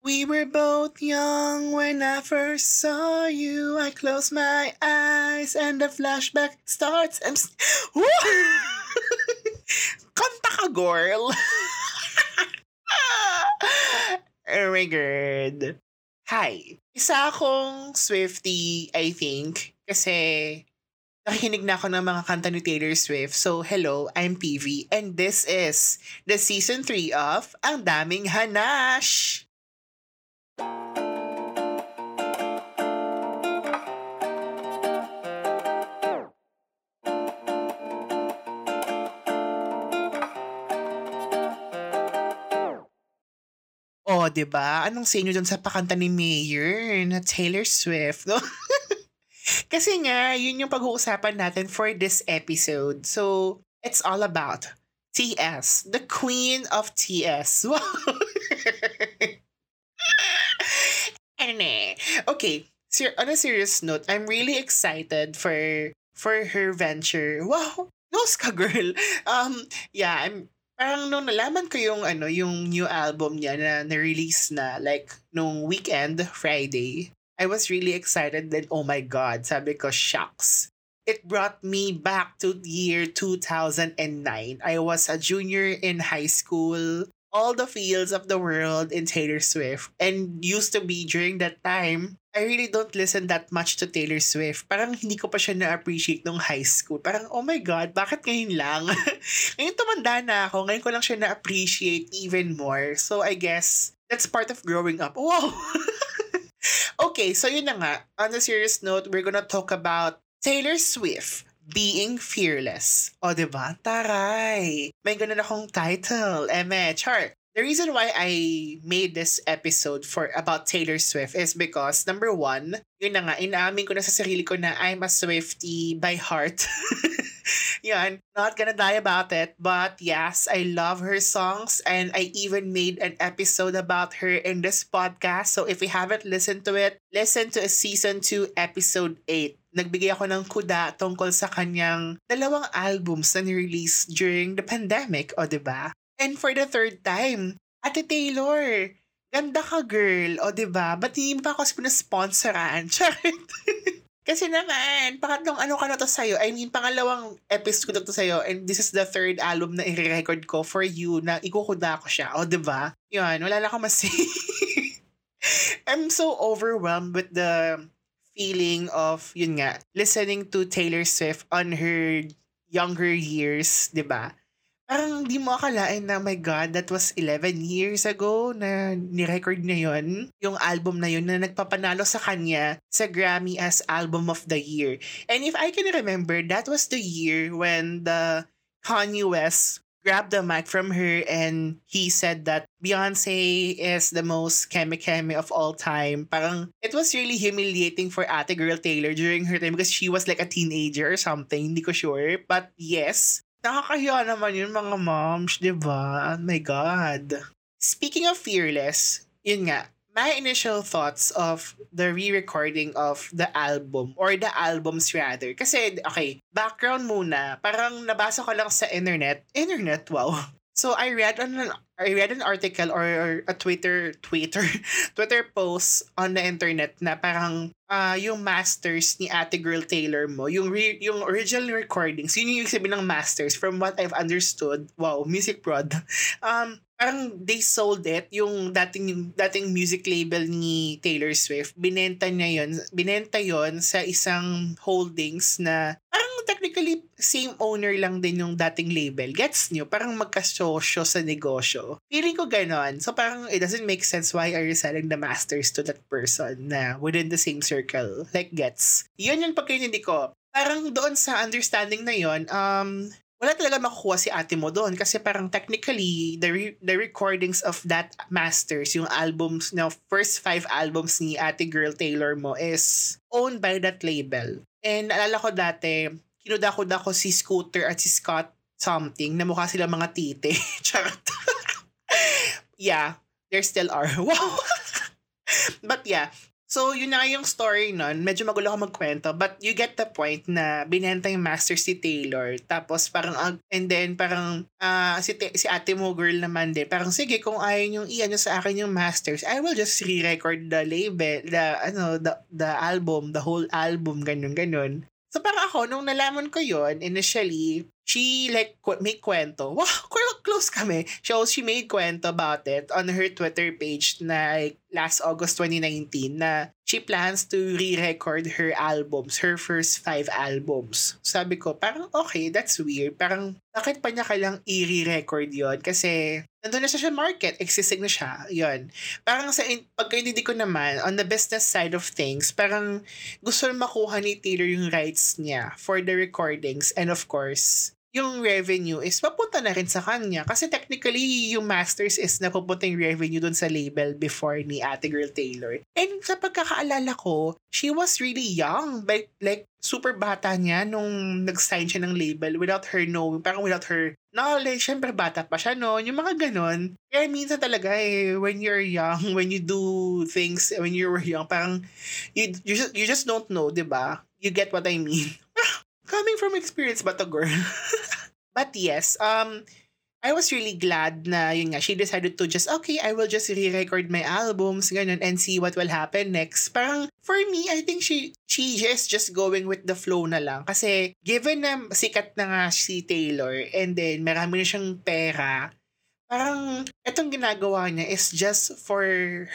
We were both young when I first saw you. I close my eyes and the flashback starts. I'm... Kanta ka, girl! oh. Hi. Isa akong Swiftie, I think. Kasi nakikinig na ako ng mga kanta ni Taylor Swift. So, hello, I'm PV. And this is the season 3 of Ang Daming Hanash! Oh, 'di ba? Anong sa inyo dun sa pakanta ni Mayer na Taylor Swift, no? Kasi nga, yun yung pag-uusapan natin for this episode. So, it's all about TS, the queen of TS. ano eh. Okay, ser- on a serious note, I'm really excited for for her venture. Wow! Nose ka, girl! Um, yeah, I'm parang nung nalaman ko yung ano, yung new album niya na na-release na like nung weekend, Friday, I was really excited then oh my god, sabi ko shocks. It brought me back to the year 2009. I was a junior in high school. All the fields of the world in Taylor Swift. And used to be during that time, I really don't listen that much to Taylor Swift. Parang hindi ko pa siya na-appreciate nung high school. Parang, oh my God, bakit ngayon lang? ngayon tumanda na ako, ngayon ko lang siya na-appreciate even more. So I guess, that's part of growing up. Wow! okay, so yun na nga. On a serious note, we're gonna talk about Taylor Swift being fearless. O, di ba? Taray! May ganun akong title. Eme, chart. The reason why I made this episode for about Taylor Swift is because number one, yun na nga, inaamin ko na sa sarili ko na I'm a Swiftie by heart. Yan, not gonna die about it. But yes, I love her songs and I even made an episode about her in this podcast. So if you haven't listened to it, listen to a season 2 episode 8. Nagbigay ako ng kuda tungkol sa kanyang dalawang albums na ni-release during the pandemic, o ba? And for the third time, Ate Taylor, ganda ka girl, o ba? Ba't hindi pa ako sponsoran? Charot. Kasi naman, pangatlong ano ka na to sa'yo. I mean, pangalawang episode ko na to sa'yo and this is the third album na i-record ko for you na ikukuda ko siya. O, 'di ba? Yun, wala lang akong mas I'm so overwhelmed with the feeling of, yun nga, listening to Taylor Swift on her younger years, 'di ba? Parang di mo akalain na, my God, that was 11 years ago na ni-record niya yun. Yung album na yun na nagpapanalo sa kanya sa Grammy as Album of the Year. And if I can remember, that was the year when the Kanye West grabbed the mic from her and he said that Beyonce is the most keme-keme of all time. Parang it was really humiliating for ate girl Taylor during her time because she was like a teenager or something. Hindi ko sure. But yes, nakakahiya naman yun mga moms, di ba? Oh my God. Speaking of fearless, yun nga, my initial thoughts of the re-recording of the album or the albums rather. Kasi, okay, background muna. Parang nabasa ko lang sa internet. Internet, wow. So I read an I read an article or, or a Twitter Twitter Twitter post on the internet na parang ah yung masters ni Ate Girl Taylor mo, yung re, yung original recordings, yun yung sabi ng masters from what I've understood. Wow, music prod. Um parang they sold it yung dating yung dating music label ni Taylor Swift. Binenta niya yon, binenta yon sa isang holdings na parang technically same owner lang din yung dating label. Gets nyo? Parang magkasosyo sa negosyo. Feeling ko ganon. So parang it doesn't make sense why are you selling the masters to that person na within the same circle. Like gets. Yun yung pagkaintindi ko. Parang doon sa understanding na yon um, wala talaga makukuha si ate mo doon kasi parang technically the re- the recordings of that masters yung albums no first five albums ni ate girl Taylor mo is owned by that label and alala ko dati kinuda-kuda ko si Scooter at si Scott something na mukha sila mga tite charot yeah there still are wow but yeah So, yun na yung story nun. Medyo magulo ako magkwento. But you get the point na binenta yung master si Taylor. Tapos parang, and then parang uh, si, si ate mo girl naman din. Parang sige, kung ayaw yung iyan sa akin yung masters, I will just re-record the label, the, ano, the, the album, the whole album, ganun, ganun. So parang ako, nung nalaman ko yon initially, she like make kwento. Wow, close kami. She also she made kwento about it on her Twitter page na like, last August 2019 na she plans to re-record her albums, her first five albums. Sabi ko, parang okay, that's weird. Parang bakit pa niya kailang i-re-record yon Kasi nandun na siya sa market, existing na siya, yon Parang sa, in, pagkaintindi ko naman, on the business side of things, parang gusto makuha ni Taylor yung rights niya for the recordings and of course, yung revenue is papunta na rin sa kanya. Kasi technically, yung Masters is napupunta yung revenue dun sa label before ni Ate Girl Taylor. And sa pagkakaalala ko, she was really young. Like, like super bata niya nung nag-sign siya ng label without her knowing, parang without her knowledge. Siyempre, bata pa siya noon. Yung mga ganon. Kaya minsan talaga eh, when you're young, when you do things, when you were young, parang you, you, just, you just don't know, di ba? You get what I mean? Coming from experience ba to girl? but yes, um, I was really glad na yun nga, she decided to just, okay, I will just re-record my albums, ganun, and see what will happen next. Parang, for me, I think she, she is just going with the flow na lang. Kasi, given na sikat na nga si Taylor, and then marami na siyang pera, parang, itong ginagawa niya is just for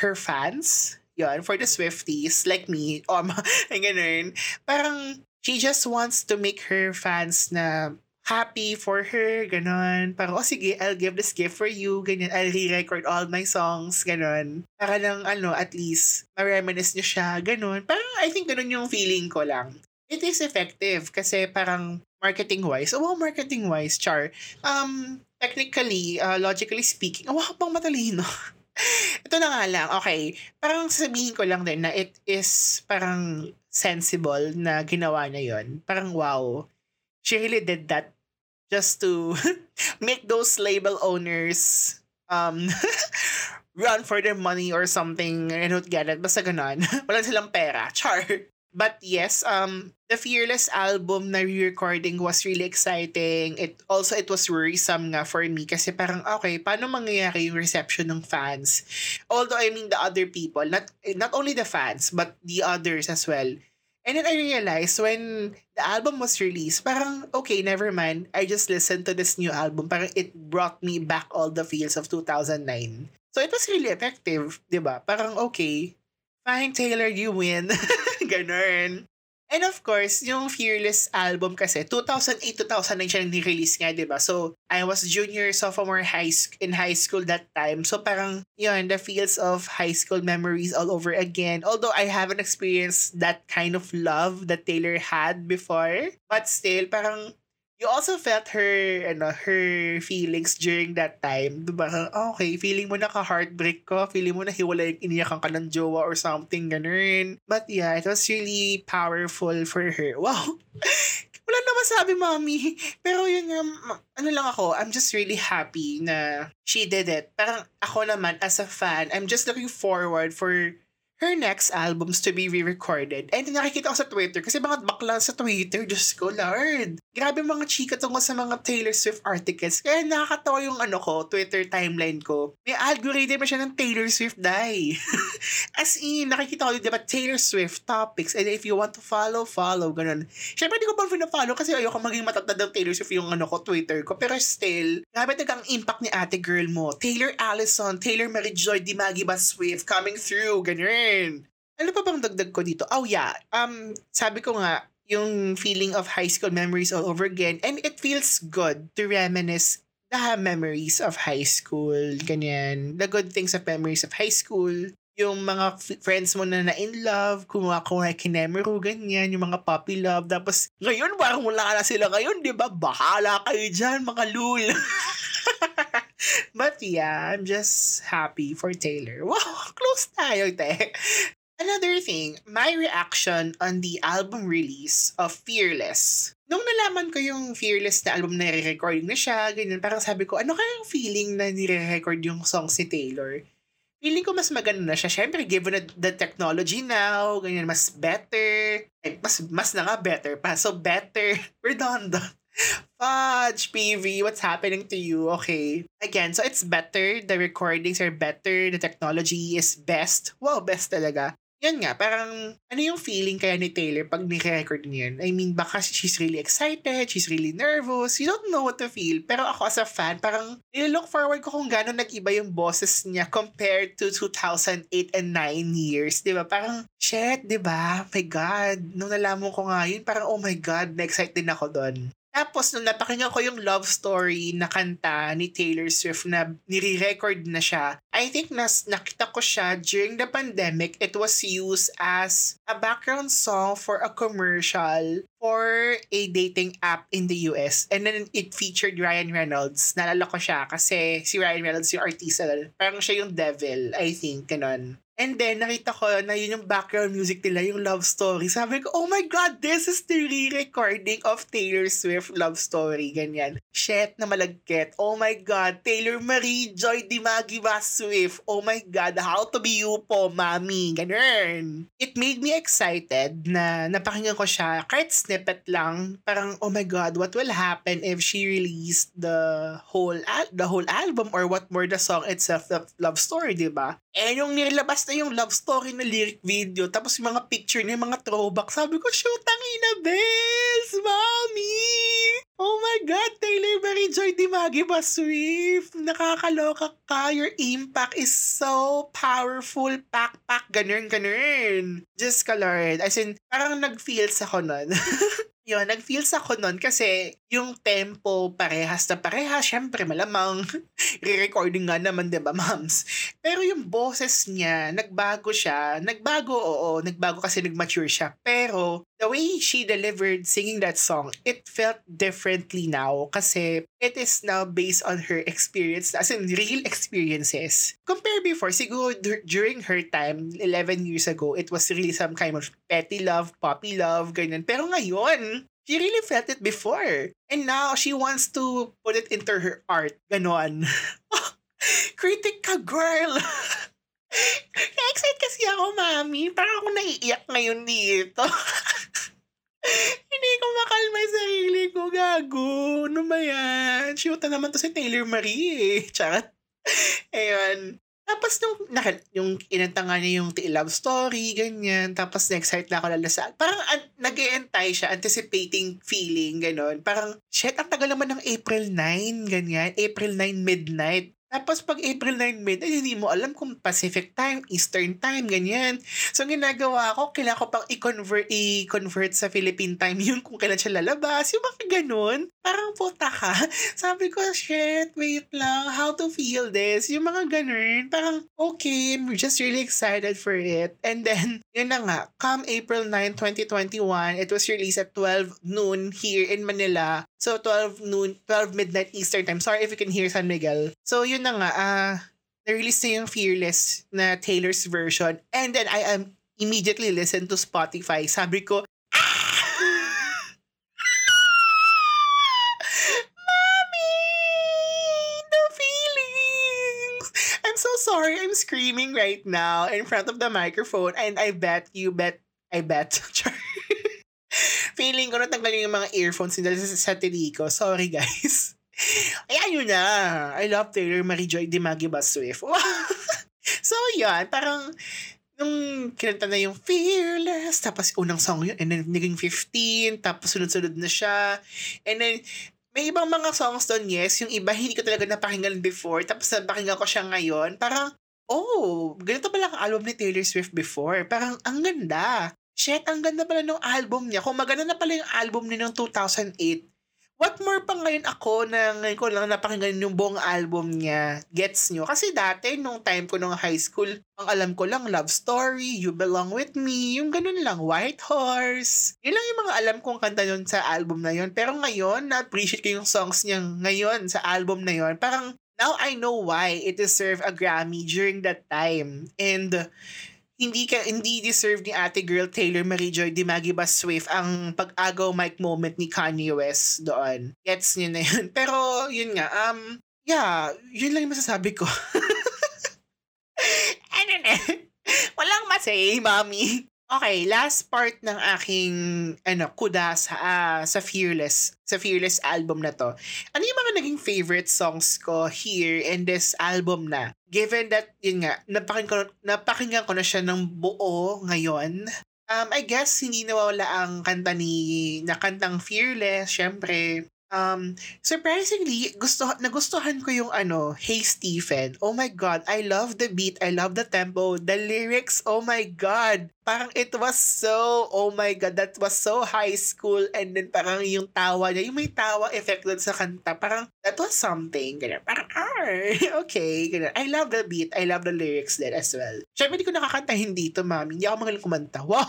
her fans. Yun, for the Swifties, like me, um, ganun. Parang, she just wants to make her fans na happy for her, ganon. Parang, oh sige, I'll give this gift for you, ganyan. I'll re-record all my songs, ganon. Para lang, ano, at least, ma-reminisce niyo siya, ganon. Parang, I think ganon yung feeling ko lang. It is effective kasi parang marketing-wise, oh, marketing-wise, char. Um, technically, uh, logically speaking, oh, pang matalino. Ito na nga lang, okay. Parang sabihin ko lang din na it is parang sensible na ginawa niya yon Parang wow, she really did that just to make those label owners um run for their money or something. I don't get it. Basta ganon. Walang silang pera. Char. But yes, um, the Fearless album na re-recording was really exciting. It also it was worrisome nga for me kasi parang okay, paano mangyayari yung reception ng fans? Although I mean the other people, not not only the fans but the others as well. And then I realized when the album was released, parang okay, never mind. I just listened to this new album. Parang it brought me back all the feels of 2009. So it was really effective, 'di ba? Parang okay, fine Taylor, you win. Ganun. And of course, yung Fearless album kasi, 2008-2009 siya ni-release nga, di ba? So, I was junior, sophomore high sc- in high school that time. So, parang, yun, the feels of high school memories all over again. Although, I haven't experienced that kind of love that Taylor had before. But still, parang, you also felt her ano her feelings during that time diba okay feeling mo naka-heartbreak ko feeling mo na hiwalay iniyakan ka ng jowa or something ganun. But yeah it was really powerful for her. Wow! Wala na masabi mommy pero yun nga ano lang ako I'm just really happy na she did it. Parang ako naman as a fan I'm just looking forward for her next albums to be re-recorded. And nakikita ko sa Twitter, kasi mga bakla sa Twitter, Diyos ko, Lord. Grabe mga chika tungkol sa mga Taylor Swift articles. Kaya nakakatawa yung ano ko, Twitter timeline ko. May algorithm na siya ng Taylor Swift die. As in, nakikita ko yung diba, Taylor Swift topics. And if you want to follow, follow. Ganun. Siyempre, hindi ko pa pina-follow kasi ayoko maging matatad ng Taylor Swift yung ano ko, Twitter ko. Pero still, grabe tagang impact ni ate girl mo. Taylor Allison, Taylor Mary Joy, Dimagiba Swift coming through. Ganun rin. Ano pa bang dagdag ko dito? Oh yeah, um, sabi ko nga, yung feeling of high school memories all over again. And it feels good to reminisce the memories of high school, ganyan. The good things of memories of high school. Yung mga f- friends mo na na-in love, kumuha ko na kinemero, ganyan, yung mga puppy love. Tapos, ngayon, parang wala na sila ngayon, di ba? Bahala kayo dyan, mga lul. But yeah, I'm just happy for Taylor. Wow, close tayo, te. Another thing, my reaction on the album release of Fearless. Nung nalaman ko yung Fearless na album na re-recording na siya, ganyan, parang sabi ko, ano kayang feeling na nire-record yung song si Taylor? feeling ko mas maganda na siya. Siyempre, given the, the technology now, ganyan, mas better. Eh, mas, mas na nga better pa. So, better. Redundant. Fudge, PV, what's happening to you? Okay. Again, so it's better. The recordings are better. The technology is best. Wow, best talaga yun nga, parang ano yung feeling kaya ni Taylor pag ni-record niya? I mean, baka she's really excited, she's really nervous, you don't know what to feel. Pero ako as a fan, parang look forward ko kung gano'n nag-iba yung bosses niya compared to 2008 and 9 years. Ba? Parang, shit, ba? My God. Nung nalaman ko nga yun, parang, oh my God, na-excite din ako doon. Tapos, nung napakinggan ko yung love story na kanta ni Taylor Swift na nire-record na siya, I think nas nakita ko siya during the pandemic. It was used as a background song for a commercial for a dating app in the US. And then it featured Ryan Reynolds. Nalala ko siya kasi si Ryan Reynolds yung artista. Parang siya yung devil, I think, ganun. And then, nakita ko na yun yung background music nila, yung love story. Sabi ko, oh my God, this is the re-recording of Taylor Swift love story. Ganyan. Shit na malagkit. Oh my God, Taylor Marie Joy Dimagiba Swift. Oh my God, how to be you po, mami. Ganun. It made me excited na napakinggan ko siya. Kahit snippet lang, parang, oh my God, what will happen if she released the whole al- the whole album or what more the song itself, the love story, di ba? Eh, yung nilabas na yung love story na lyric video, tapos yung mga picture niya, mga throwback, sabi ko, shoot, ang ina, Bells, mommy! Oh my God, Taylor Mary Joy Dimagi ba, Swift? Nakakaloka ka. Your impact is so powerful. Pak, pak, ganun, ganun. Just ka, Lord. As in, parang nag-feels ako nun. yun, nag-feels ako nun kasi yung tempo parehas na parehas. Siyempre, malamang re-recording nga naman, di ba? Pero yung boses niya, nagbago siya. Nagbago, oo. Nagbago kasi nag-mature siya. Pero the way she delivered singing that song, it felt differently now kasi it is now based on her experience, as in real experiences. Compare before, siguro during her time, 11 years ago, it was really some kind of petty love, puppy love, ganyan. Pero ngayon, she really felt it before. And now, she wants to put it into her art. Ganon. Critic ka, girl! Na-excite kasi ako, mami. Parang ako naiiyak ngayon dito. Hindi ko makalma yung sarili ko, gago. Ano ba yan? Shoot naman to si Taylor Marie eh. Charot. Ayun. Tapos nung, na, yung inanta nga niya yung love story, ganyan. Tapos na-excite na ako lalo sa, parang an, nag siya, anticipating feeling, ganon. Parang, shit, ang tagal naman ng April 9, ganyan. April 9 midnight. Tapos pag April 9 mid, ay hindi mo alam kung Pacific time, Eastern time, ganyan. So ang ginagawa ko, kailangan ko pang i-convert, i-convert sa Philippine time yun kung kailan siya lalabas. Yung mga ganun. Parang puta ka. Sabi ko, shit, wait lang, how to feel this? Yung mga ganun. Parang, okay, I'm just really excited for it. And then, yun na nga, come April 9, 2021, it was released at 12 noon here in Manila. So 12 noon, 12 midnight Eastern time. Sorry if you can hear San Miguel. So yun na nga, ah, uh, na-release na yung Fearless na Taylor's version. And then I am immediately listen to Spotify. Sabi ko, screaming right now in front of the microphone and I bet you bet I bet feeling ko natanggal yung mga earphones nila sa, sa ko. Sorry, guys. Ayan yun na. I love Taylor Marie Joy Dimagiba Swift. so, yan. Parang, nung kinanta na yung Fearless, tapos unang song yun, and then naging 15, tapos sunod-sunod na siya. And then, may ibang mga songs doon, yes. Yung iba, hindi ko talaga napakinggan before. Tapos napakinggan ko siya ngayon. Parang, oh, ganito pala ang album ni Taylor Swift before. Parang, ang ganda shit, ang ganda pala ng album niya. Kung maganda na pala yung album niya ng 2008, what more pa ngayon ako na ngayon ko lang napakinggan yung buong album niya. Gets nyo? Kasi dati, nung time ko nung high school, ang alam ko lang, Love Story, You Belong With Me, yung ganun lang, White Horse. Yun lang yung mga alam kong kanta yun sa album na yun. Pero ngayon, na-appreciate ko yung songs niya ngayon sa album na yun. Parang, now I know why it deserved a Grammy during that time. And, hindi ka hindi deserve ni ate girl Taylor Marie Joy Dimagiba Swift ang pag-agaw mic moment ni Kanye West doon. Gets niyo na yun. Pero yun nga, um, yeah, yun lang yung masasabi ko. Say, mommy. Okay, last part ng aking ano, kuda sa uh, sa Fearless, sa Fearless album na to. Ano yung mga naging favorite songs ko here in this album na? Given that, yun nga, napakinggan ko, napakinggan ko na siya ng buo ngayon. Um, I guess hindi nawawala ang kanta ni, na kantang Fearless, syempre. Um, surprisingly, gusto, nagustuhan ko yung ano, Hey Stephen. Oh my God, I love the beat, I love the tempo, the lyrics, oh my God. Parang it was so, oh my God, that was so high school. And then parang yung tawa niya, yung may tawa effect doon sa kanta, parang that was something. Ganyan, parang, ah, okay, ganyan. I love the beat, I love the lyrics then as well. Siyempre, hindi ko nakakantahin dito, mami. Hindi ako magaling kumanta. Wow!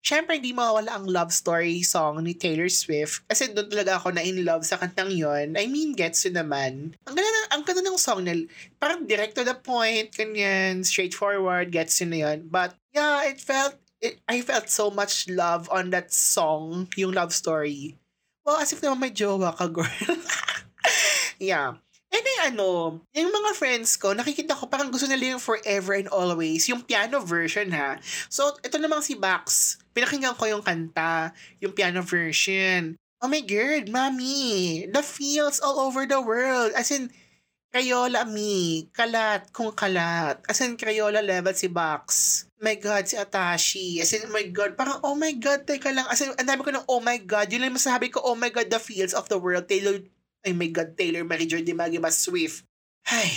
Siyempre, hindi mawala ang love story song ni Taylor Swift. Kasi doon talaga ako na in love sa kantang yon. I mean, gets you naman. Ang ganda, ang ganda ng song na parang direct to the point, kanyan, straightforward, gets you na yun. But yeah, it felt, it, I felt so much love on that song, yung love story. Well, as if naman may jowa ka, girl. yeah. And then ano, yung mga friends ko, nakikita ko parang gusto nila yung Forever and Always, yung piano version ha. So, ito namang si Bax, pinakinggan ko yung kanta, yung piano version. Oh my God, mami, the feels all over the world. As in, Crayola me, kalat kung kalat. As in, Crayola level si Bax. My God, si Atashi. As in, oh my God, parang, oh my God, teka lang. As in, ang dami ko ng, oh my God, yun lang masasabi ko, oh my God, the feels of the world. Taylor ay my God, Taylor Mary Jordan Magima Swift. Ay.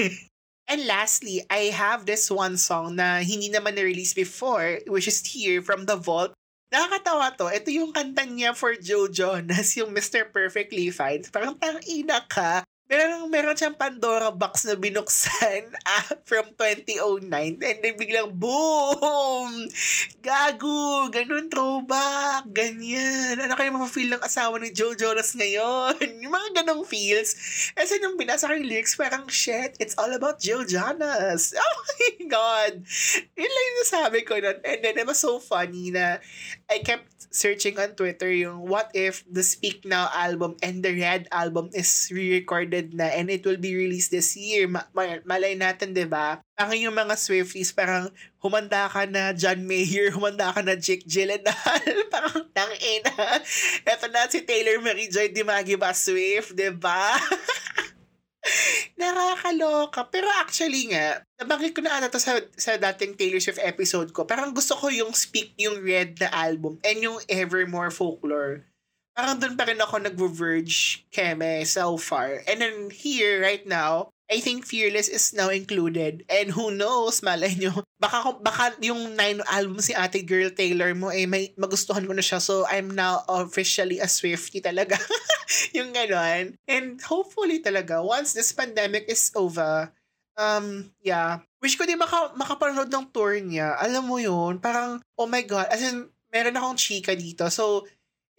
And lastly, I have this one song na hindi naman na-release before, which is Here from the Vault. Nakakatawa to. Ito yung kanta niya for Joe Jonas, yung Mr. Perfectly Fine. Parang tang ina ka. Meron, meron siyang Pandora box na binuksan ah, from 2009 and then biglang boom! Gago! Ganun throwback! Ganyan! Ano kayo mapafeel ng asawa ni Joe Jonas ngayon? yung mga ganong feels. Kasi nung binasa ko yung lyrics, parang shit, it's all about Joe Jonas! Oh my God! Yun lang yung sabi ko nun. And then it was so funny na I kept searching on Twitter yung what if the Speak Now album and the Red album is re-recorded recorded na and it will be released this year. Ma- ma- malay natin, di ba? Parang yung mga Swifties, parang humanda ka na John Mayer, humanda ka na Jake Gyllenhaal. parang tangina. Eto na si Taylor Marie Joy Di Magiba Swift, di ba? Nakakaloka. Pero actually nga, nabanggit ko na ata to sa, sa dating Taylor Swift episode ko. Parang gusto ko yung Speak, yung Red na album, and yung Evermore Folklore parang doon pa rin ako nag-verge keme so far. And then here, right now, I think Fearless is now included. And who knows, malay nyo, baka, baka yung nine album si ate girl Taylor mo, eh, may, magustuhan ko na siya. So, I'm now officially a Swifty talaga. yung ganon. And hopefully talaga, once this pandemic is over, um, yeah, wish ko din maka, makapanood ng tour niya. Alam mo yun, parang, oh my God, as in, meron akong chika dito. So,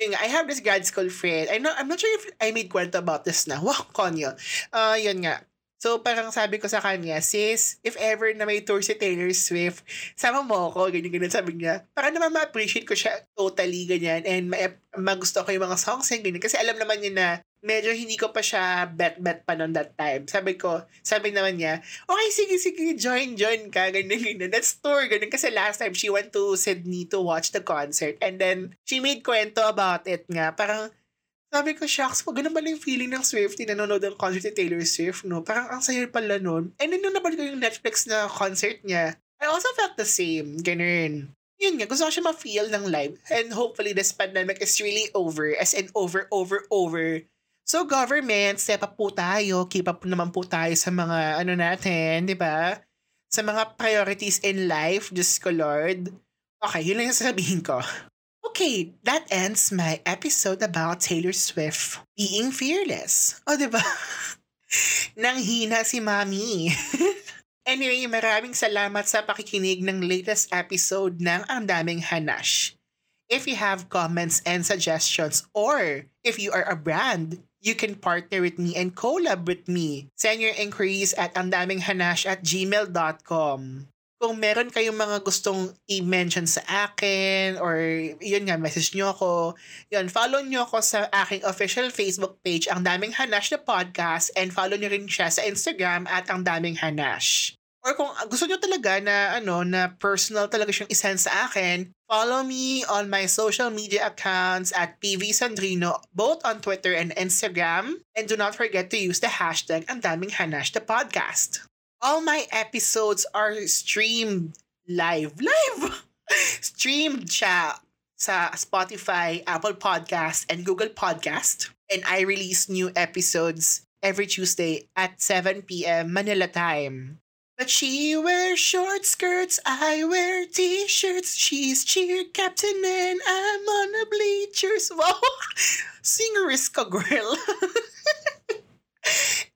yun nga, I have this grad school friend. I'm not, I'm not sure if I made kwento about this na. Wow, konyo. Uh, yun nga. So, parang sabi ko sa kanya, sis, if ever na may tour si Taylor Swift, sama mo ako, ganyan, ganyan, sabi niya. Para naman ma-appreciate ko siya totally, ganyan, and ma- magusto ko yung mga songs niya, ganyan. Kasi alam naman niya na medyo hindi ko pa siya bet-bet pa noon that time. Sabi ko, sabi naman niya, okay, sige, sige, join, join ka, ganyan, ganyan. That's tour, ganyan. Kasi last time, she went to Sydney to watch the concert. And then, she made kwento about it nga. Parang, sabi ko, shucks, pag ganun pala yung feeling ng Swifty nanonood ng concert ni Taylor Swift, no? Parang ang saya pala nun. And then, nung nabalik ko yung Netflix na concert niya, I also felt the same. Ganun yun nga, gusto ko siya ma-feel ng live. And hopefully, this pandemic is really over. As in, over, over, over. So government, step up po tayo, keep up naman po tayo sa mga ano natin, di ba? Sa mga priorities in life, just ko Lord. Okay, yun lang yung sasabihin ko. Okay, that ends my episode about Taylor Swift being fearless. O, di ba? Nang hina si Mami. anyway, maraming salamat sa pakikinig ng latest episode ng Ang Daming Hanash. If you have comments and suggestions or if you are a brand you can partner with me and collab with me. Send your inquiries at andaminghanash at gmail.com. Kung meron kayong mga gustong i-mention sa akin or yun nga, message nyo ako, yun, follow nyo ako sa aking official Facebook page, Ang Daming Hanash na podcast and follow nyo rin siya sa Instagram at Ang Daming Hanash. Or kung gusto nyo talaga na ano na personal talaga siyang isend sa akin, follow me on my social media accounts at PV Sandrino, both on Twitter and Instagram. And do not forget to use the hashtag Ang Daming Hanash the podcast. All my episodes are streamed live. Live! streamed siya sa Spotify, Apple Podcast, and Google Podcast. And I release new episodes every Tuesday at 7 p.m. Manila time. But she wears short skirts, I wear t-shirts. She's cheer captain and I'm on the bleachers. Wow! Singerist ka, girl.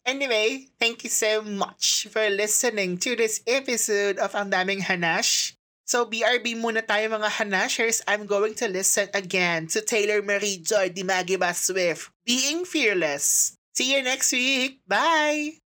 anyway, thank you so much for listening to this episode of Ang Daming Hanash. So, BRB muna tayo mga Hanashers. I'm going to listen again to Taylor Marie Joy Dimagiba Swift, Being Fearless. See you next week. Bye!